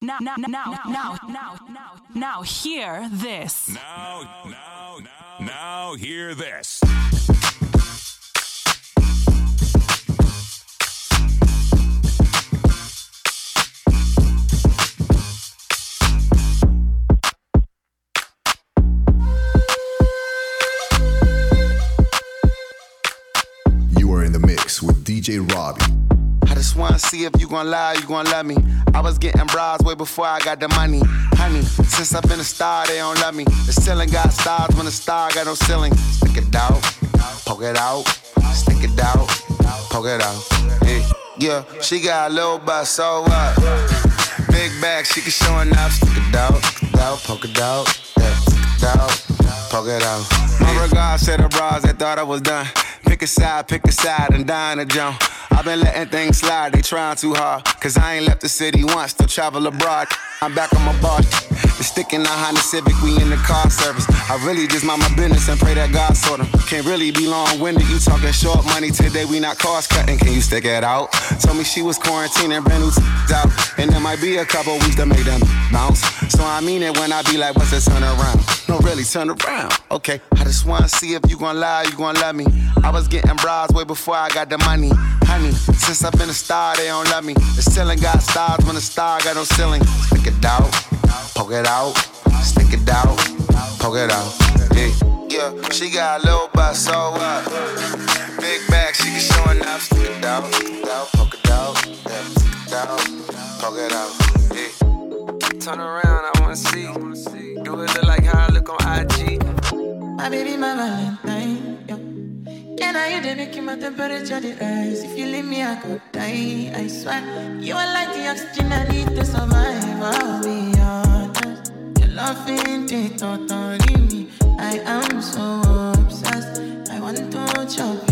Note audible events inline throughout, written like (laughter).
Now, now, now, now, now, now, now, hear this. Now, now, now, now, hear this. You are in the mix with DJ Robbie. Just wanna see if you gon' lie, you gon' love me. I was getting bras way before I got the money. Honey, since I've been a star, they don't love me. The ceiling got stars when the star got no ceiling. Stick it out, poke it out, stick it out, poke it out. Hey, yeah, she got a little butt, so what? Big bag, she can show enough. Stick it out, stick it out, poke it out, yeah, stick it out, poke it out. My regards to the bras that thought I was done. Pick a side, pick a side, and dine a jump. I've been letting things slide, they trying too hard. Cause I ain't left the city once, to travel abroad. I'm back on my bar. The stick in the Honda Civic, we in the car service. I really just mind my business and pray that God sort them. Can't really be long winded, you talking short money today, we not cost cutting. Can you stick it out? Told me she was quarantining, brand new out. And there might be a couple weeks to make them bounce. So I mean it when I be like, what's the turn around? No, really, turn around. Okay, I just wanna see if you gon' lie, you gon' love me. I was getting bras way before I got the money. Honey, since I've been a star, they don't love me. The ceiling got stars when the star got no ceiling. Stick it out, poke it out, stick it out, poke it out. Yeah, yeah, she got a little butt, so what? Big bag, she can show enough. Stick it out, poke it out, yeah, stick it out, poke it out. Yeah. Turn around, I wanna see. Do it look like how I look on IG. My baby, my Valentine. Can I you they make my temperature the rise? If you leave me, I could die. I swear, you are like the oxygen I need to survive. I'll be honest. Your love ain't it totally me. I am so obsessed. I want to chop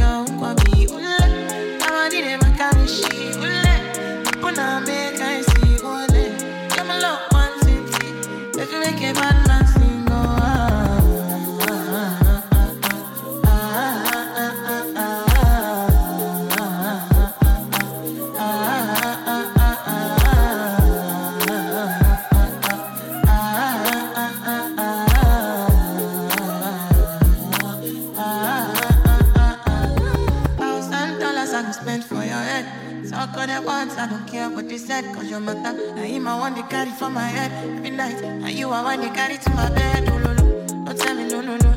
you said, cause your matter. Now him I want to carry for my head every night. And you I want to carry to my bed. Oh, no, no. Don't tell me no, no, no.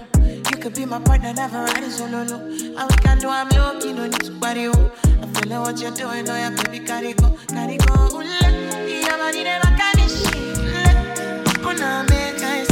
You could be my partner, never riding solo, no. And we can do, I'm lucky, no need to party, oh. I'm feeling what you're doing, oh yeah, baby, carry go, carry go. Ooh, le. Yeah, man, you never can. Ooh, le. Puna make I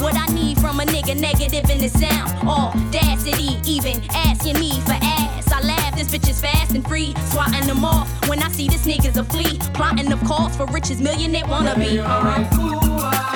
What I need from a nigga, negative in the sound. Audacity, even ass, you need for ass. I laugh, this bitch is fast and free. Swatting them off when I see this nigga's a flea. Plotting, of course, for riches, millionaire wannabe. Uh-huh.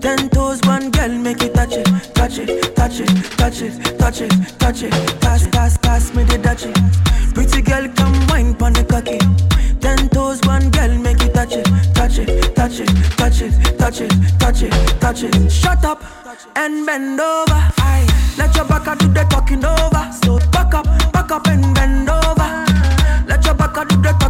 Ten toes, one girl, make it touch it, touch it, touch it, touch it, touch it, touch it. Pass, pass, pass me the touch it. Pretty girl, come wine pon the cocky. Ten toes, one girl, make it touch it, touch it, touch it, touch it, touch it, touch it, touch it. Shut up and bend over. Aye. Let your back do the talking over. So back up, back up and bend over. Let your back do the talking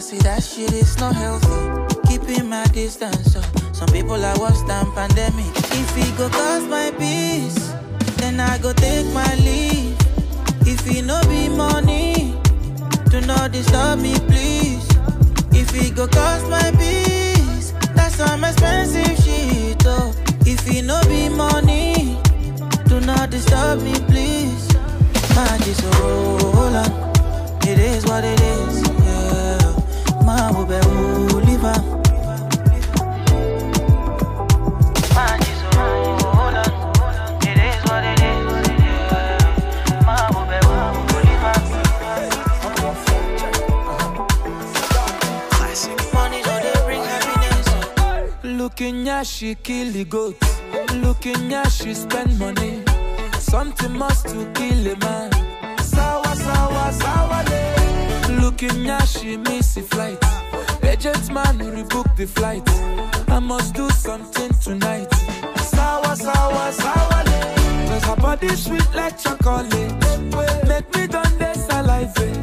see that shit is not healthy. Keeping my distance, so some people are worse than pandemic. If it go cause my peace, then I go take my leave. If it no be money, do not disturb me, please. If it go cost my peace, that's some expensive shit, oh. If it no be money, do not disturb me, please. Just oh, hold on. It is what it is. Looking yeah, she kill the goat. Looking at she spend money. Something must to kill a man. Sawa, sawa, le. Looking yeah, she miss the flight. Agent man rebook the flight. I must do something tonight. Sawa, sawa, le. Cause her body sweet like chocolate. Make me done this salivate.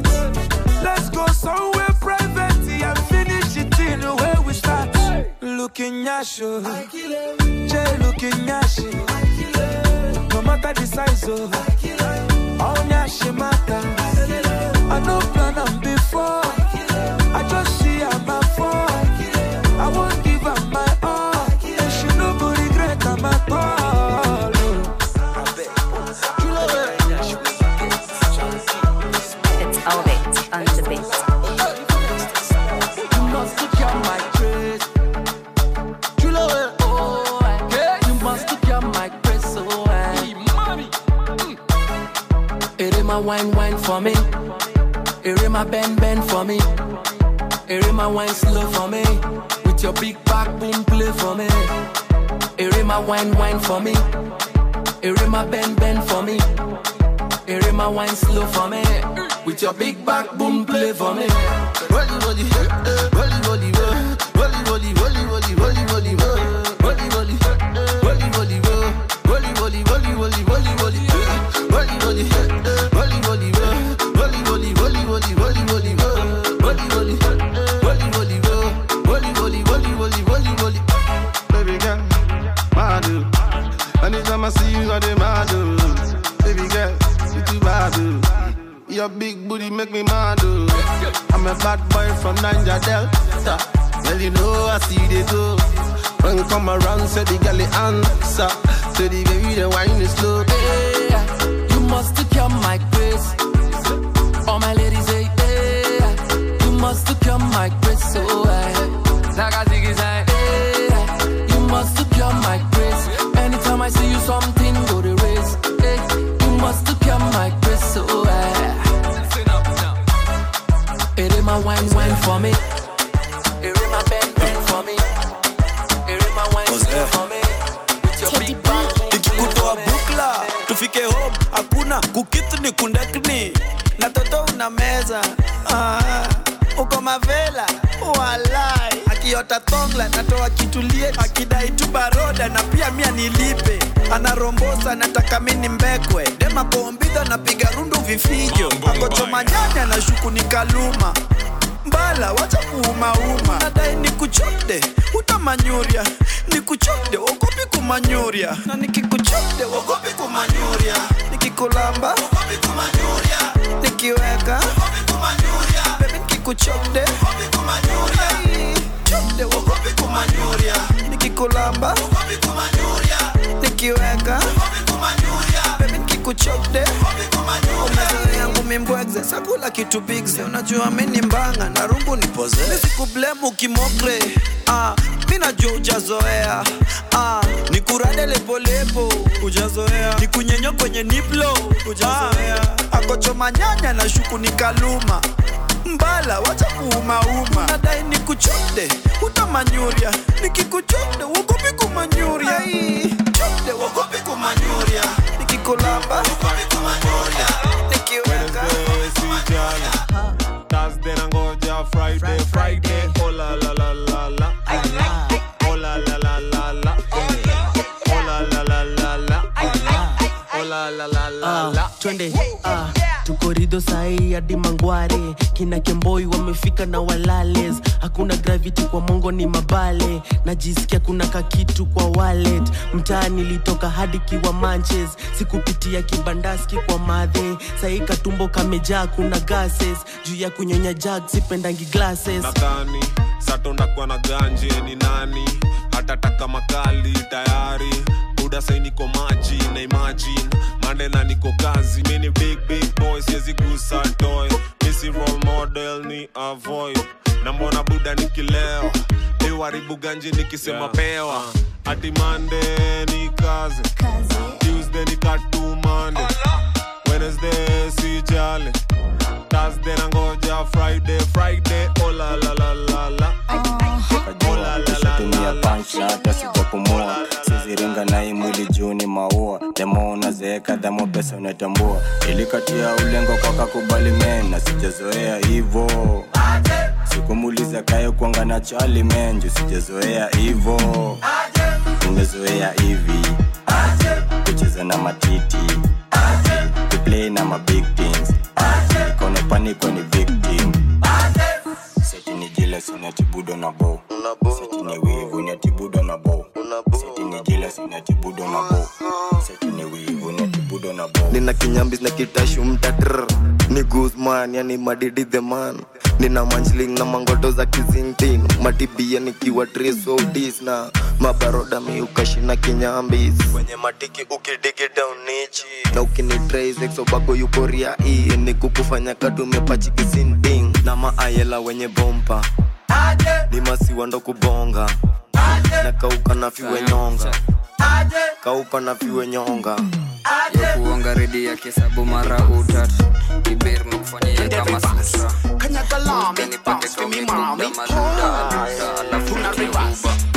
Let's go somewhere private and finish it in the way we start. Looking yasho, J looking yashi. No matter the size of, all yashi matter. I no plan on before, I just see her my fall. I won't give her my all, and she no go regret her at all. You love it. It's Elevate on the beat. You must secure my trade. You know it, oh, yeah. You must secure my grace, oh, money. It my wine, wine for me. My bend, bend for me. My wine slow for me. With your big back, boom, play for me. My wine, wine for me. My bend, bend for me. My wine slow for me. With your big back, boom, play for me. Rolly, rolly, rolly, big booty make me mad oh. I'm a bad boy from Niger Delta. Well, you know I see they go. When you come around, say the girl answer. Say the baby the wine is slow. Yeah, you must secure my grace. All my ladies say, yeah, you must secure my grace. So I, mavela walai akiota thongla natoa kitulie akidai tu baroda na pia mia nilipe. Anarombosa nataka mini mbekwe. Dema kombidha napiga rundu vifijo. Akochoma nyanya na ni kaluma. Mbala wacha kuumauma nadai ni kuchode utamanyuria. Ni kuchode ogopi kumanyuria. Na nikikuchode ogopi kumanyuria. Nikikulamba kumanyuria. Nikiweka ogopi kumanyuria bebi nikikuchode ogopi kumanyuria chode ogopi kumanyuria nikikulamba nikiweka kumanyuria yangu mimbwegze sakula kitu bigze. Unajua mini mbanga na rungu nipoze nisikublemu kimokre. Ah, mi ujazoea ah, nikurade lepolepo ujazoea nikunyenyo kwenye niplo. Ujazoea ah, akochoma na shuku ni kaluma mbala wacha kuumauma nadai nikuchode utamanyuria nikikuchode wogopi kumanyuria wogopi kumanyuria nikikulamba wogopi kumanyuria nikiweka Thursday nangoja Friday, Friday. Oh la la la la la. Oh la la la la la. Oh la la la la la. Oh la la la la la. twende uh, tuko ridho sahii hadi mangware. Kina kemboi wamefika na walales. Hakuna gravity kwa mongo ni mabale. Najisikia kuna kakitu kwa wallet. Mtaa nilitoka hadi kiwa manches. Sikupitia kibandaski kwa madhe. Sahii katumbo kamejaa kuna gases. Juu ya kunyonya jag sipendangi glasses. Nadhani satondakuwa na ganje ni nani? Hatataka makali tayari sai niko maji na imagine. Mandela niko kazi. Mini big big boy siwezi gusa toy. Misi role model ni avoid. Na mbona buda nikileo? Iwaribu ganje nikisema pewa. Hati mande ni kazi. Tuesday ni katumande wednesday si jale. Thursday nangoja friday. Friday oh la la la la la. Tumia punch na hata sijapumua siziringa na hii mwili juu ni maua. Demo unazeeka dhamo pesa unatambua. Ilikatia ulengo kaka kubali mena sijazoea hivo. Sikumuliza kayo kuanga na chali menju sijazoea hivo. Umezoea hivi. Kucheza na matiti. Kuplay na mabig things. Ikono paniko ni victim. Seti ni unatibudo na bo seti ni wivu unatibudo na bo nina kinyambis na kitashumtatr ni guzman yani madidi the man. Nina manchling na mangoto za kizintin matibia nikiwa trisodis na mabarodami ukashina kinyambis. Wenye matiki ukidigidaunichi na ukinitraiseksobako yukoria i e. ni kukufanya kadumepachi katumepachikisinding na maayela wenye bompa. Ni masiwa kubonga na kauka na fiwe nyonga. Kauka na fiwe nyonga. Ya kuonga redi ya kisabu mara utatu. Kiber na kufanyia kama sutra. Nipate koke dunda madunda alafu nikiuba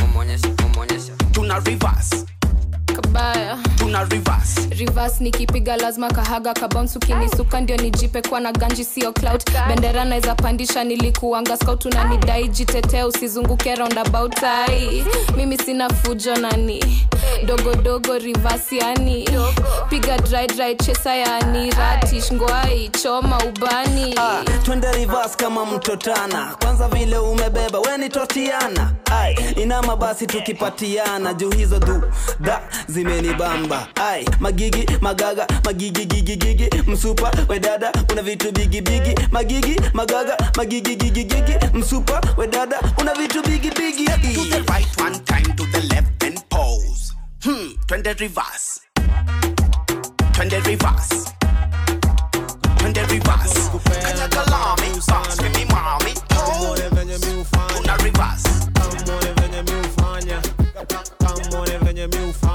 mumonyesha mumonyesha. Tuna reverse. Kabaya. Tuna reverse reverse nikipiga lazima kahaga kabounce ukinisuka ndio nijipe kwa na ganji sio clout bendera naweza pandisha nilikuanga scout unanidai jitetea usizunguke roundabout ai mimi sina fujo nani dogodogo reverse yani. Piga dry dry chesa yani ratish ngwai choma ubani. Ah, twende reverse kama mtotana kwanza vile umebeba weni totiana. Ai inama basi tukipatiana juu hizo du da zimenibamba ai magigi magaga magigi gigi gigi msupa wedada una vitu bigi bigi magigi magaga magigi gigi gigi msupa wedada una vitu bigi bigi to the right one time to the left and pose. Hmm twende reverse. Twende reverse. Twende reverse. Kanyaga lami bounce with me mommy. Tuna reverse. Kamone venye mi ufanya kamone venye mi ufanya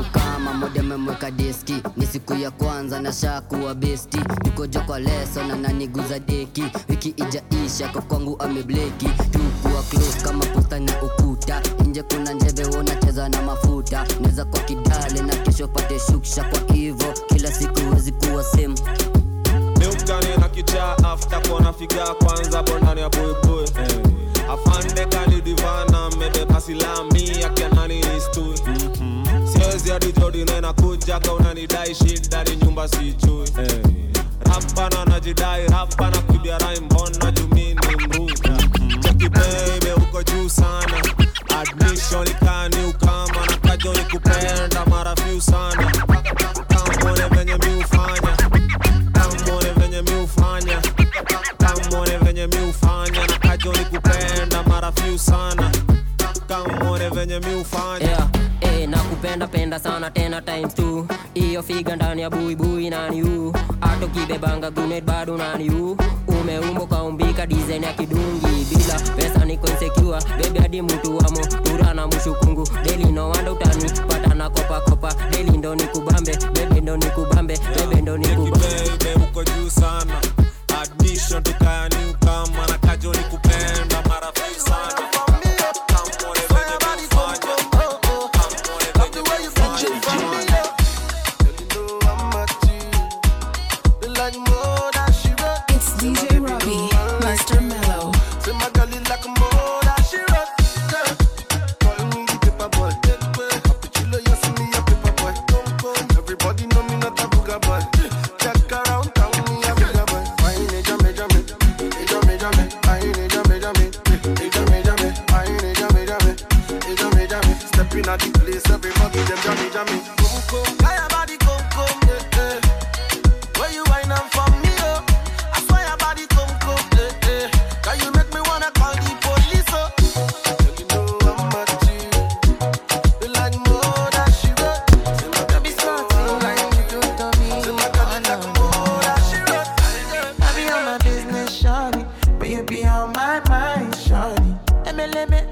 ukama moja memweka diski. Ni siku ya kwanza na shakuwa besti. Tukojo kwa leso na naniguza deki. Wiki ijaisha kwa kwangu amebleki. Tukuwa close kama posta na ukuta. Nje kuna njeve unacheza na mafuta. Naweza kwa kidale na kesho pate shuksha kwa hivo kila siku wezi kuwa semu miukani na kichaa afta kona figa kwanza bondani ya boyboy afande kanidivana mmedekasilami akiananinistu siwezi aditodine na kujaga unanidai shida ni nyumba sichui hey. rapana najidai rapana kibiarai mbona jumini ukibebanga gunet bado nani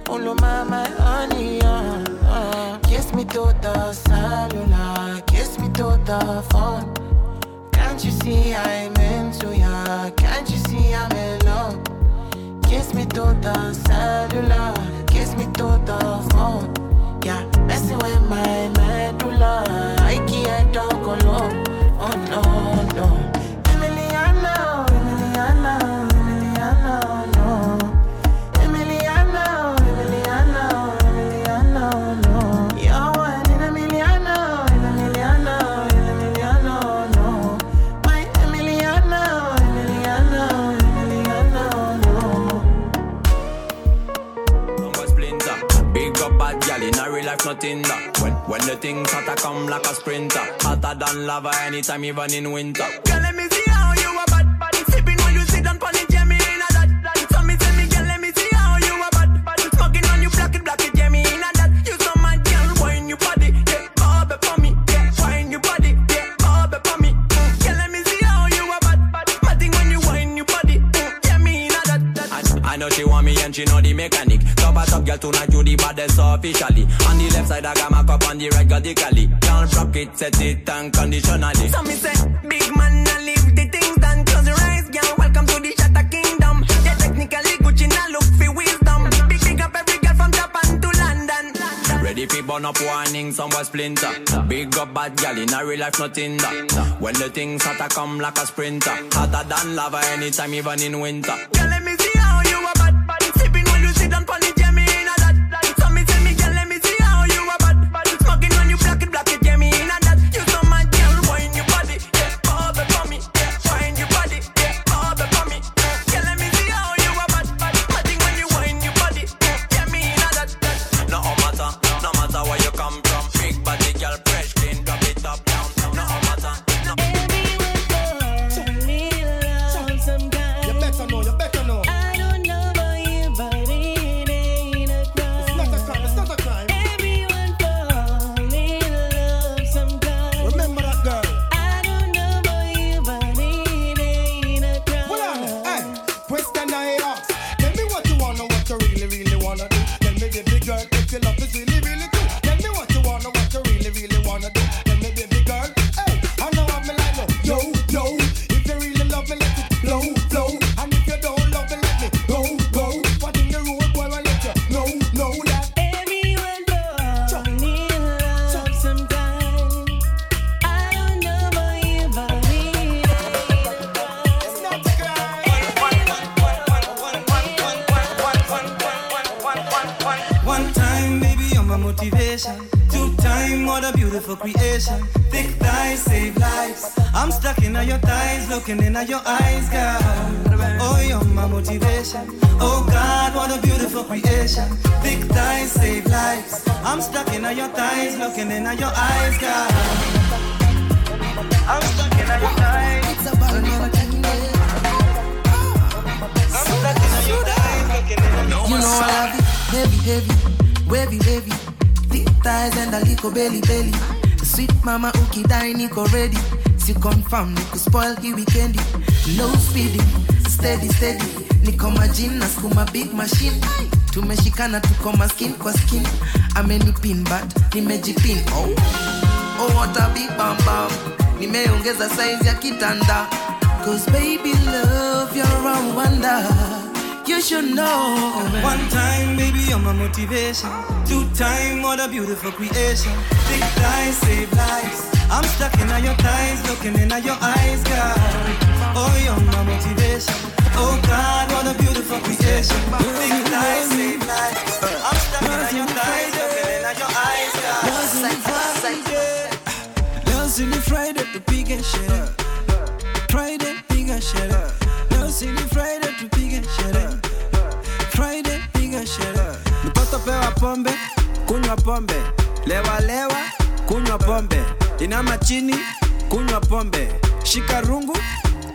Olo my honey, uh, uh. Kiss me to the cellular, kiss me to the phone. Can't you see I'm into ya? Can't you see I'm in love? Kiss me to the cellular, kiss me to the phone. Yeah, messing with my medulla, I can't talk alone. Things hotter come like a sprinter. Hotter than lava anytime even in winter. Tonight you the baddest officially. On the left side I got my cup on the right radically. Can't rock it, set it unconditionally. So me say, big man, I leave the things done. Close your eyes, girl. Welcome to the Shatter Kingdom. Yeah, technically Gucci now look for wisdom. Big big up every girl from Japan to London. Ready for burn up warning, somewhere splinter. Big up bad gal in a real life nothing that. When the things hotter come like a sprinter. Hotter than lava anytime even in winter. Belly, belly. Sweet mama ukidai niko ready. Si confirm niku spoil ki weekendi. No speeding, steady, steady. Niko majin na skuma big machine. Tumeshikana tuko maskin kwa skin. Amenipin but nimejipin. Oh, oh what a big bam bam. Nimeongeza size ya kitanda. Cause baby love you're a wonder. You should know. One time, baby, you're my motivation. Two time, what a beautiful creation. Thick thighs save lives. I'm stuck in your thighs, looking in your eyes, girl. Oh, you're my motivation. Oh God, what a beautiful creation. Thick thighs save lives. Kunywa pombe. Lewa lewa, kunywa pombe. Inama chini, kunywa pombe. Shika rungu,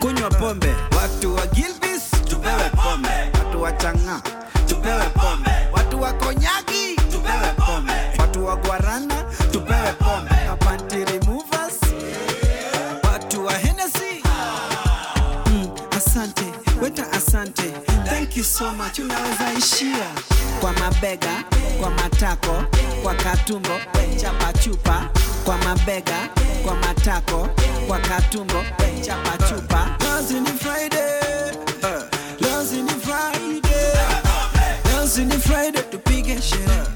kunywa pombe. Watu wa Gilbis tupewe pombe. Watu wa Chang'a tupewe pombe. Watu wa Konyagi tupewe pombe. Watu wa Guarana ukisoma tunaweza ishia. Kwa mabega, kwa matako, kwa katumbo, chapa kwa mabega, kwa matako, kwa katumbo, chapa chupa. Eh, tupige sherehe.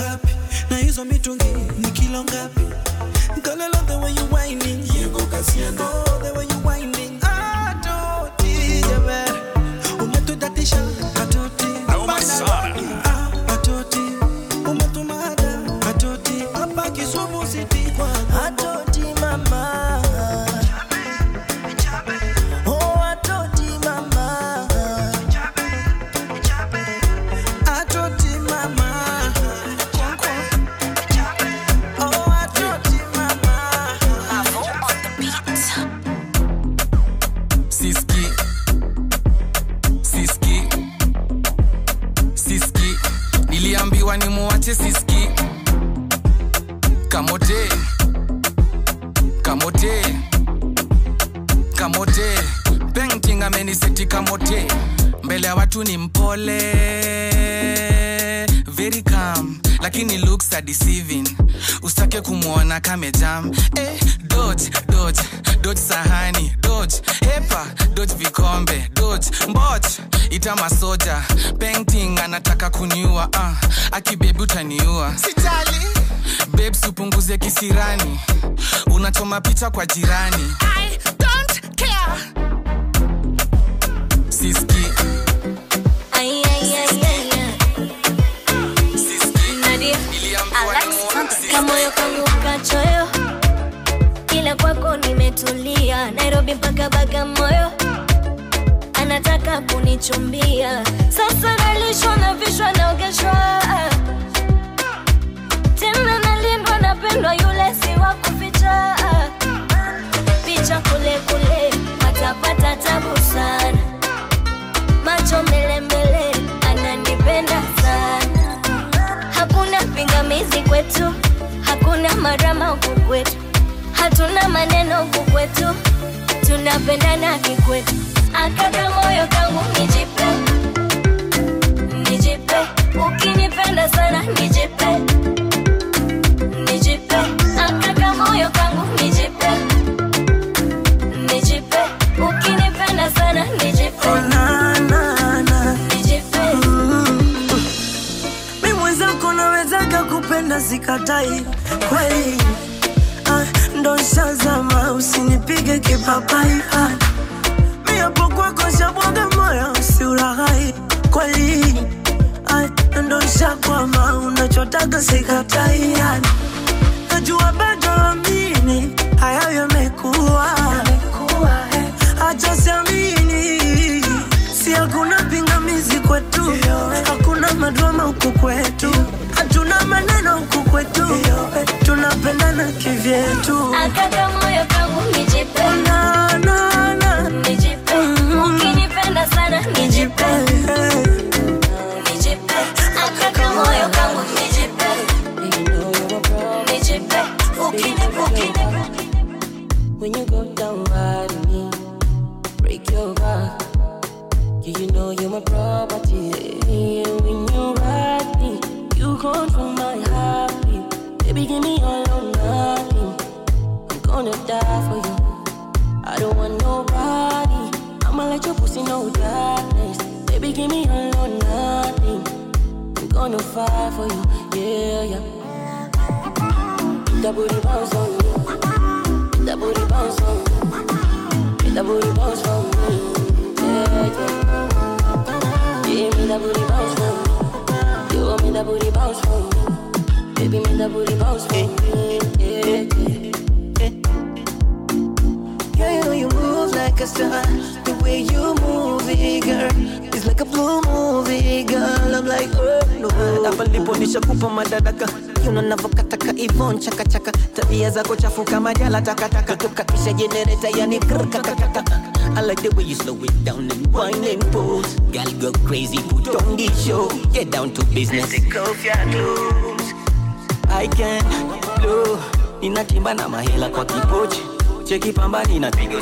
up kamote Camoté, Camoté. Painting ameniseti Camoté. Mbele ya watu ni mpole, very calm, lakini looks are deceiving. Usitake kumwona kamejam. Eh, dodge, dodge, dodge sahani, dodge, hepa, dodge vikombe, dodge, mboch, ita masoja. Painting anataka kuniua, ah, uh. akibebi utaniua. Sitali babes upunguze kisirani. Unachoma picha kwa jirani. I don't care. Siski. Ila kwako nimetulia. Nairobi mpaka bagamoyo. Anataka kunichumbia. Sasa nalishwa navishwa naogeshwa Kupendwa yule si wa kuficha, picha kule kule, watapata tabu sana, macho mbelembele ananipenda sana. Hakuna pingamizi kwetu, hakuna marama huku kwetu, hatuna maneno huku kwetu, tunapendana kikwetu. Akaka moyo kangu nijipe, nijipe, ukinipenda sana nijipe. Sikatai kweli. Ah, ndo shazama usinipige kipapai. Ah, miapo kwako shabwaga moyo usiulaghai kweli. Ah, ndo shakwama unachotaga sikatai. Ah, najua bado amini hayayo yamekuwa. Hachasiamini si hakuna pingamizi kwetu. Hakuna madrama huku kwetu wetu tunapendana kivyetu, akaka nijipe, oh, unanana nijipe, mm-hmm. ukinipenda sana nijipe. I'ma your pussy know darkness. Baby, give me all or nothing. I'm gonna fight for you. Yeah, yeah. That booty bounce on me. That booty bounce on me. That booty bounce on me. Yeah, yeah. Give me that booty bounce for me. You want me that booty bounce for me. Baby, me that booty bounce for me. Yeah, yeah. Yeah, you know you move like a star. Way you move it, girl, it's like a blue movie, girl. I'm like, oh no. hapa ndipo nishakupa madaraka. Yuno navokataka ivon chakachaka tabia zako chafu kama jala takataka tukakisha jenereta yani krkakakaka I like the way you slow it down and wine and pose Girl go crazy, put on the show. Get down to business. Take off your clothes. I can blow. Ninatimba na mahela kwa kipochi. Cheki pamba nina pigo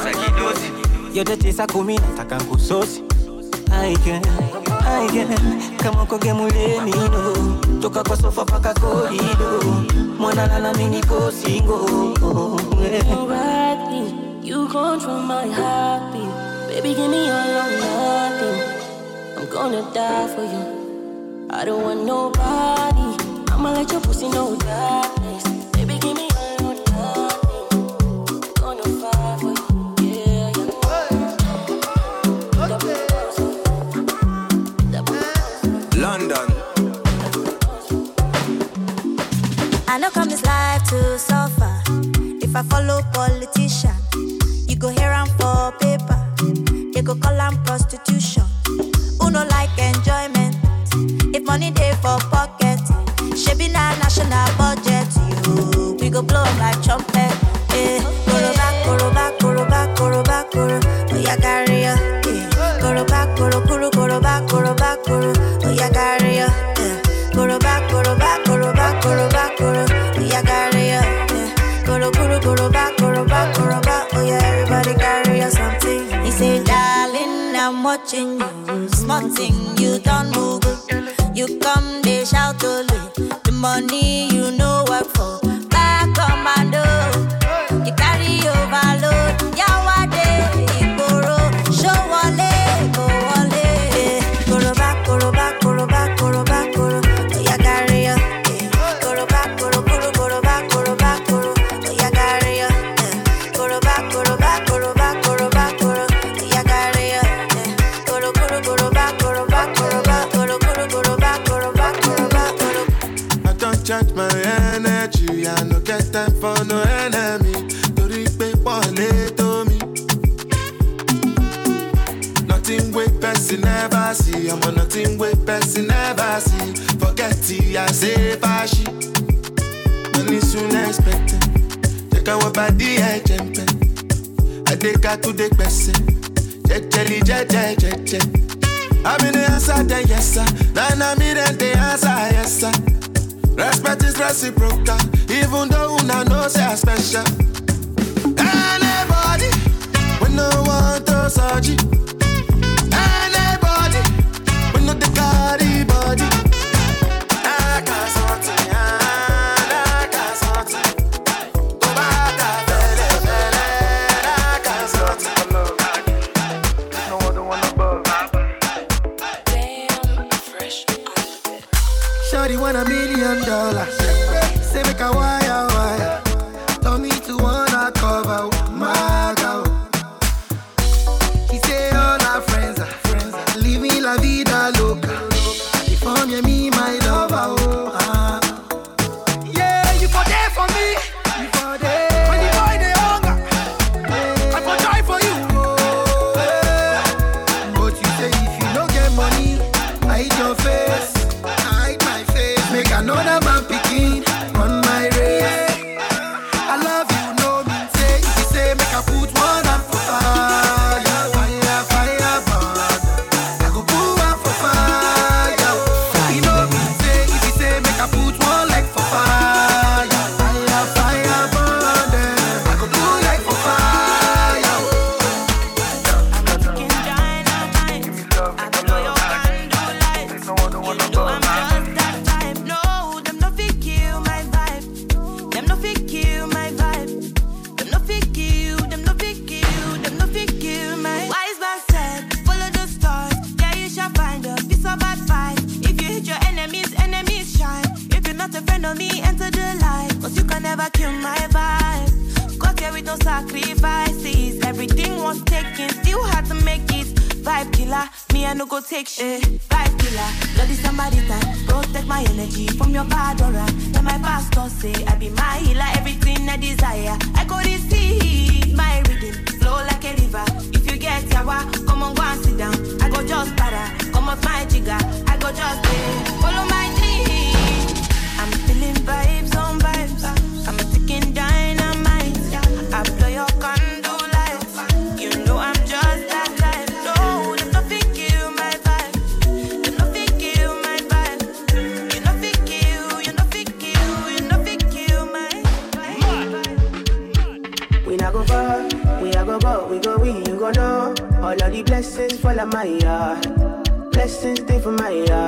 za kidosi Yote tisa kumi nataka nkusosi I can, I can Kama uko gemuleni no Toka kwa sofa paka korido Mwana lala mimi niko single You ride me, you control my heartbeat. Baby, give me all or nothing. I'm gonna die for you. I don't want nobody. I'ma let your pussy know darkness. I know come this life to suffer. If I follow politician, you go hear am for paper. They go call am prostitution. Who no like enjoyment? If money dey for pocket, shebi na national watching you. Small thing, you don't move. You come, they shout only. The money you know work for.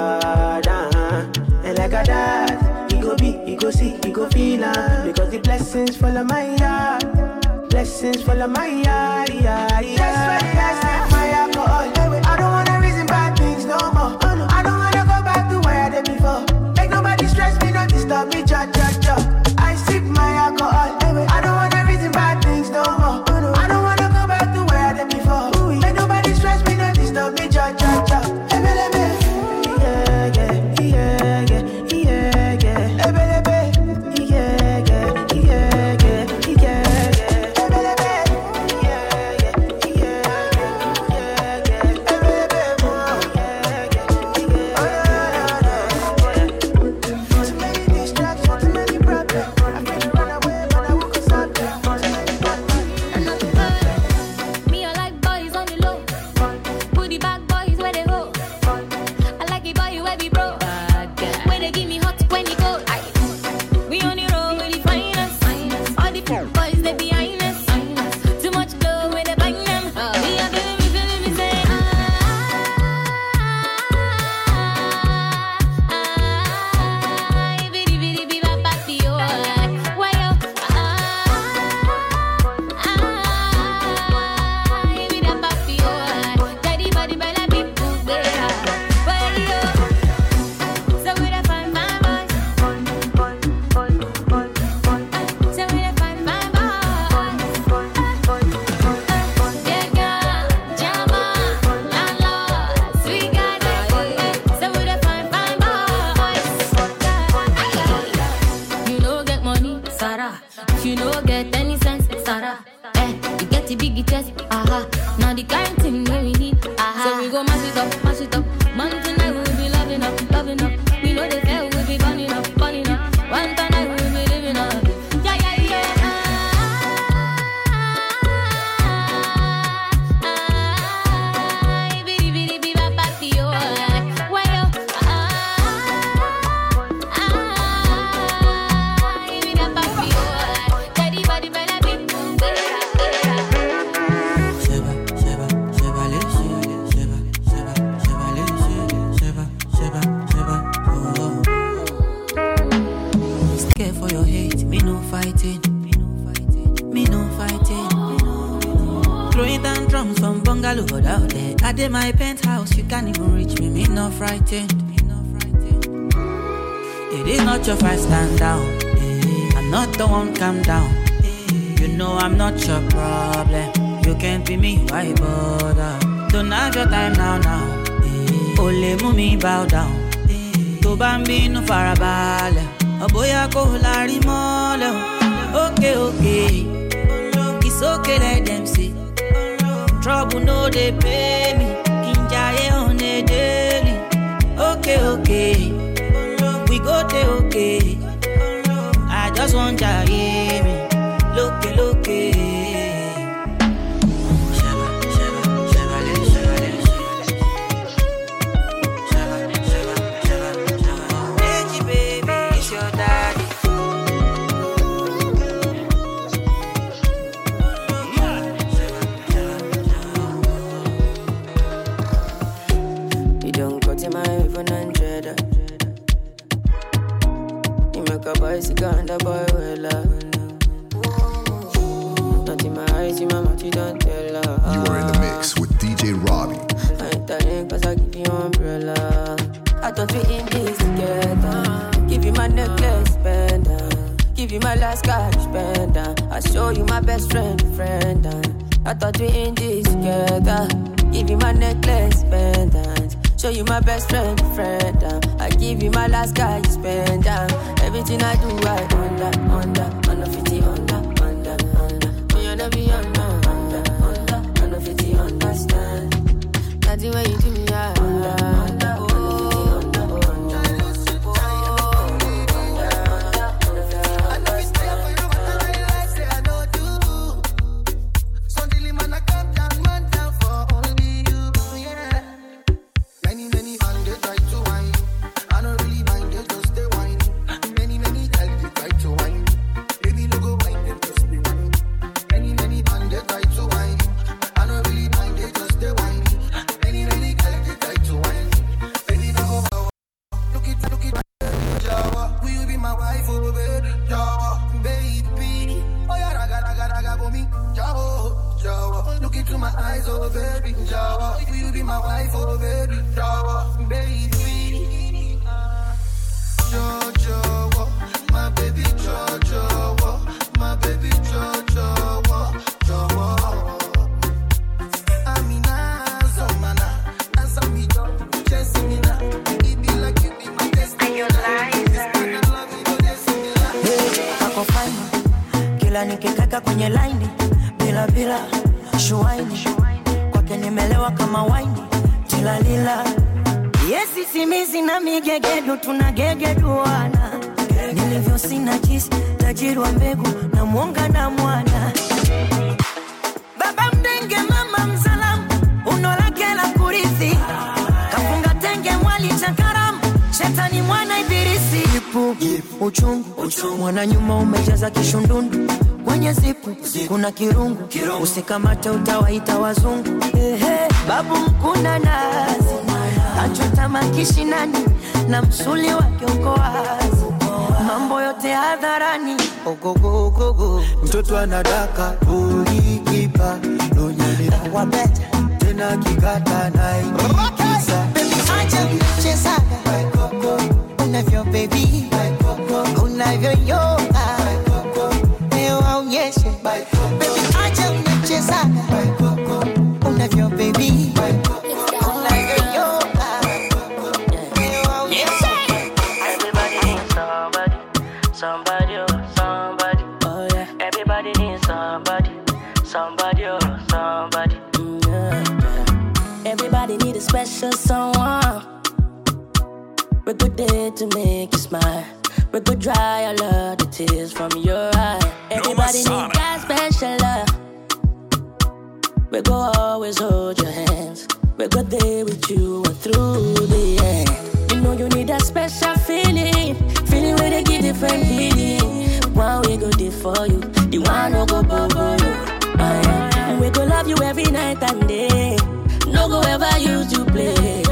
God. Uh-huh. And like a dad, he go be, you go see, he go feel. Uh, because the blessings full of my heart. Blessings full of my heart. Yeah, yeah, yeah. you got tunagegeduana, nilivyo sina chisi, tajiri wa mbegu na mwonga na mwana. Baba mdenge, mama mzalamu, uno lake kurithi, kafunga tenge, mwali chakaramu, shetani mwana ibilisi. Jipu, uchungu, mwana nyuma umejaza kishundundu. Kwenye zipu, kuna kirungu. Usikamate utawaita wazungu. Ehe, babu mkuna nazi. Kachota nani? na msuli wake uko wazi, mambo yote hadharani. Oh, Ogogogogo, mtoto anadaka ulikipa. Dunya tena kikata naikisa acha kuchezaga. Unavyo baby. Unavyoyoka leo aonyeshe acha kuchezaga. We go always hold your hands. We go there with you and through the end. You know you need that special feeling, feeling where they give different healing. One we go there for you, the one no go bubble you. Uh, we go love you every night and day. No go ever use you play.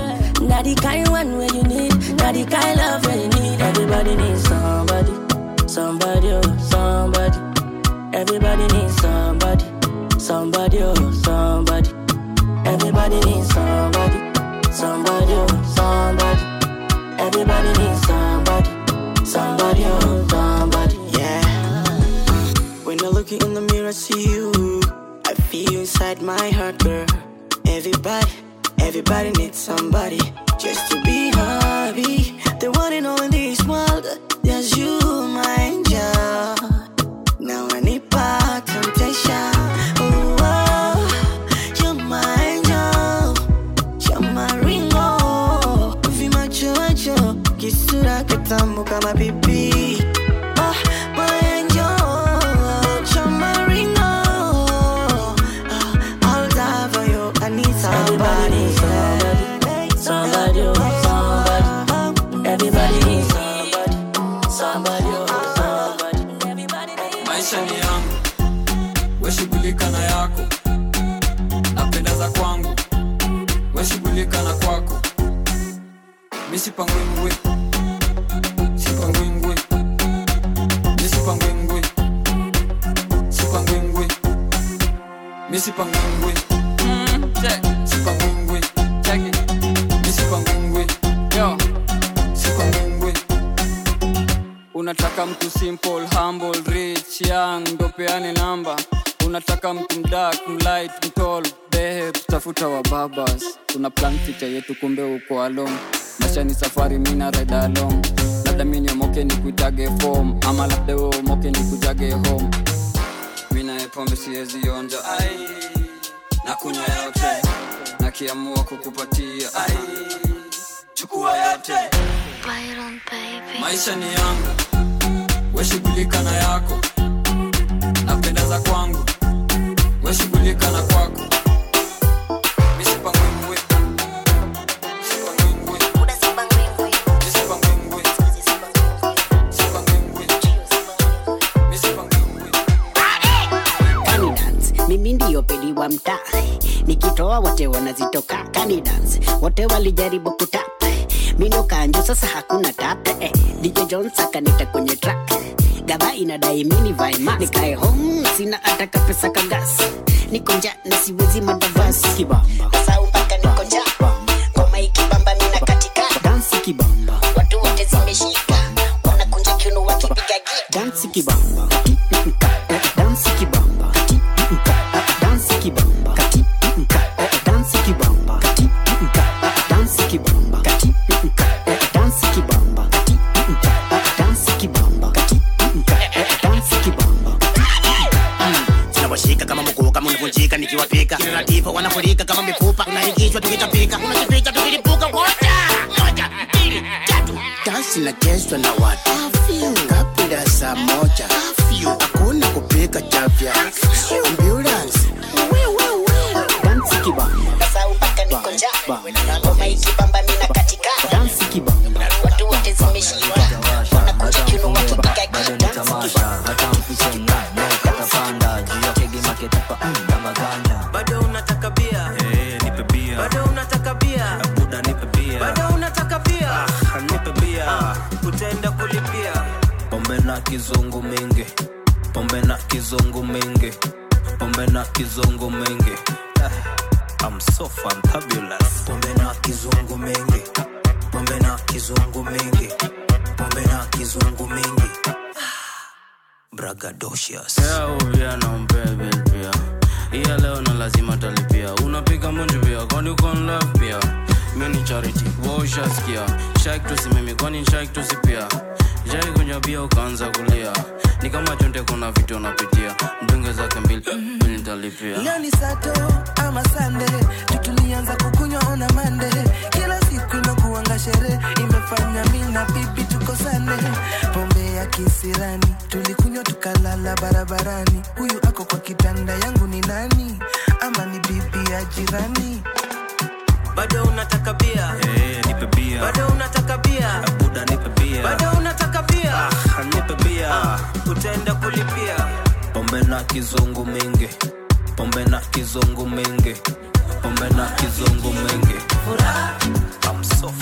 Not the kind one where you need, not the kind love where you need. Everybody needs somebody, somebody, oh, somebody. Everybody needs somebody somebody, oh, somebody. Everybody needs somebody, somebody, oh, somebody. Everybody needs somebody, somebody, oh, somebody. Yeah. When I look in the mirror, I see you. I feel inside my heart, girl. Everybody, everybody needs somebody just to be happy. The one and only in this world, there's you. sipangwengwe sipangwengwe unataka mtu simple humble rich young ndopeane namba. Unataka mtu mdak mlight mtol behe tutafuta wababas tuna plan picha yetu kumbe uko alone maisha ni safari mina ride along. Labda mini omoke ni kuitage form ama labda we omoke ni kujage home mina pombe siwezi onja ai. Na kunywa yote nakiamua kukupatia ai. Chukua yote. Maisha ni yangu weshughulika na yako. Napendeza kwangu weshughulika na kwako wa mtaa. Nikitoa wote wanazitoka Kani dance, wote walijaribu kutap. Mino kanjo sasa hakuna tap eh, DJ Jones akanita kwenye track. Gava inadai mini vaima nikae home sina hata kapesa kagas niko nja na siwezi madavasi kibamba. Sasa mpaka niko nja ngoma ikibamba mina katika kibamba. Watu wote zimeshika. Wanakunja kiuno wakipiga gita. Kibamba unavunjika nikiwapika. Kinatifa wanafurika kama mifupa unaingishwa tukitapika unajificha tukilipuka wote moja mbili tatu. Dansi nachezwa na watu kabla saa moja. Hakuna kupika chafya ambulance. Dansi kibamba. Sasa mpaka niko nja ngoma ikibamba mina so fantabulous. Pombe na kizungu mingi. Pombe na kizungu mingi. Pombe na kizungu mingi. (sighs) Bragadocious pia na mbebe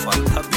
I'm so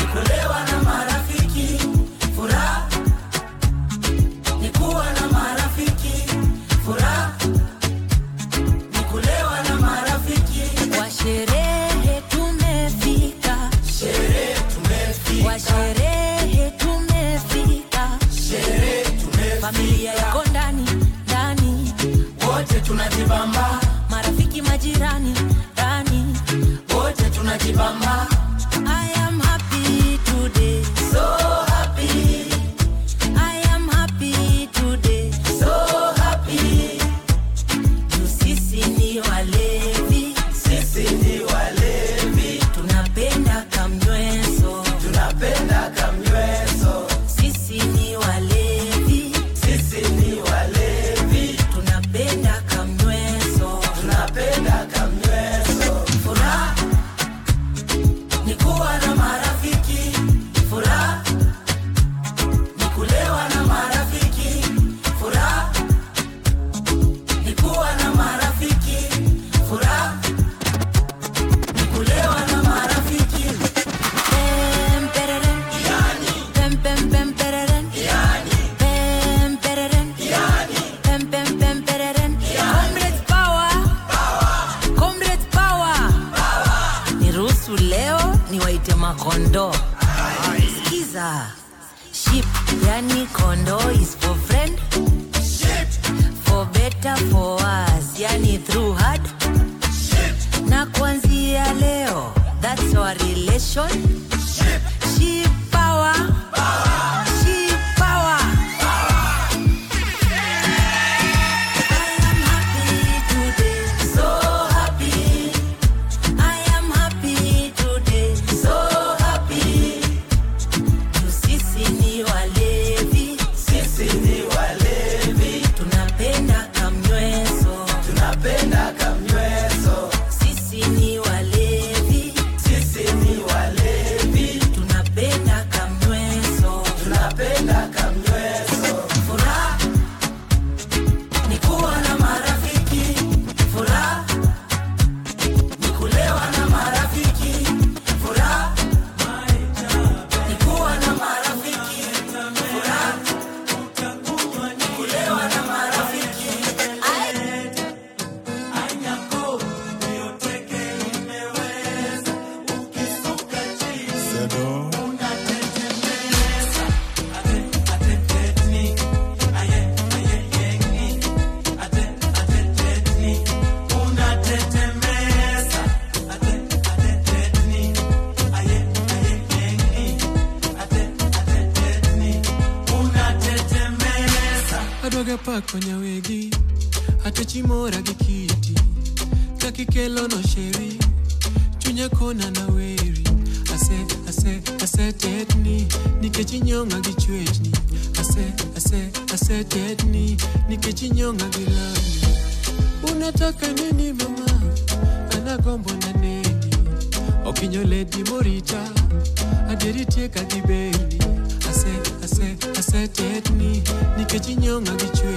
say, I said, dead me, Nikitin young, I get you,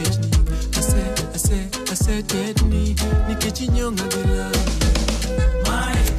I said, ase asetetni nikechinyonga said chwechni ase ase asetetni nikechinyonga gi love